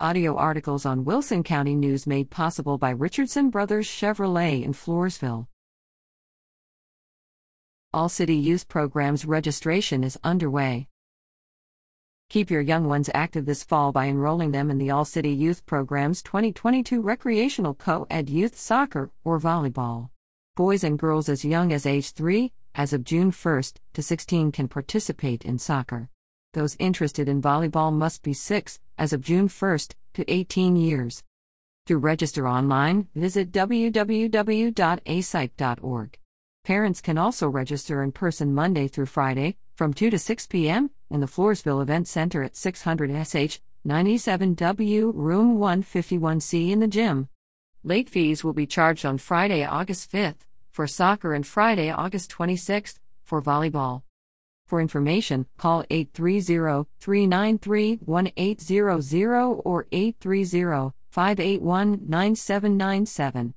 Audio articles on Wilson County News made possible by Richardson Brothers Chevrolet in Floresville. All City Youth Programs registration is underway. Keep your young ones active this fall by enrolling them in the All City Youth Program's 2022 Recreational Co ed Youth Soccer or Volleyball. Boys and girls as young as age 3, as of June 1st to 16, can participate in soccer. Those interested in volleyball must be 6, as of June 1st, to 18 years. To register online, visit www.asite.org. Parents can also register in person Monday through Friday, from 2 to 6 p.m., in the Floresville Event Center at 600 SH, 97W, Room 151C in the gym. Late fees will be charged on Friday, August 5th, for soccer and Friday, August 26th, for volleyball. For information, call 830 393 1800 or 830 581 9797.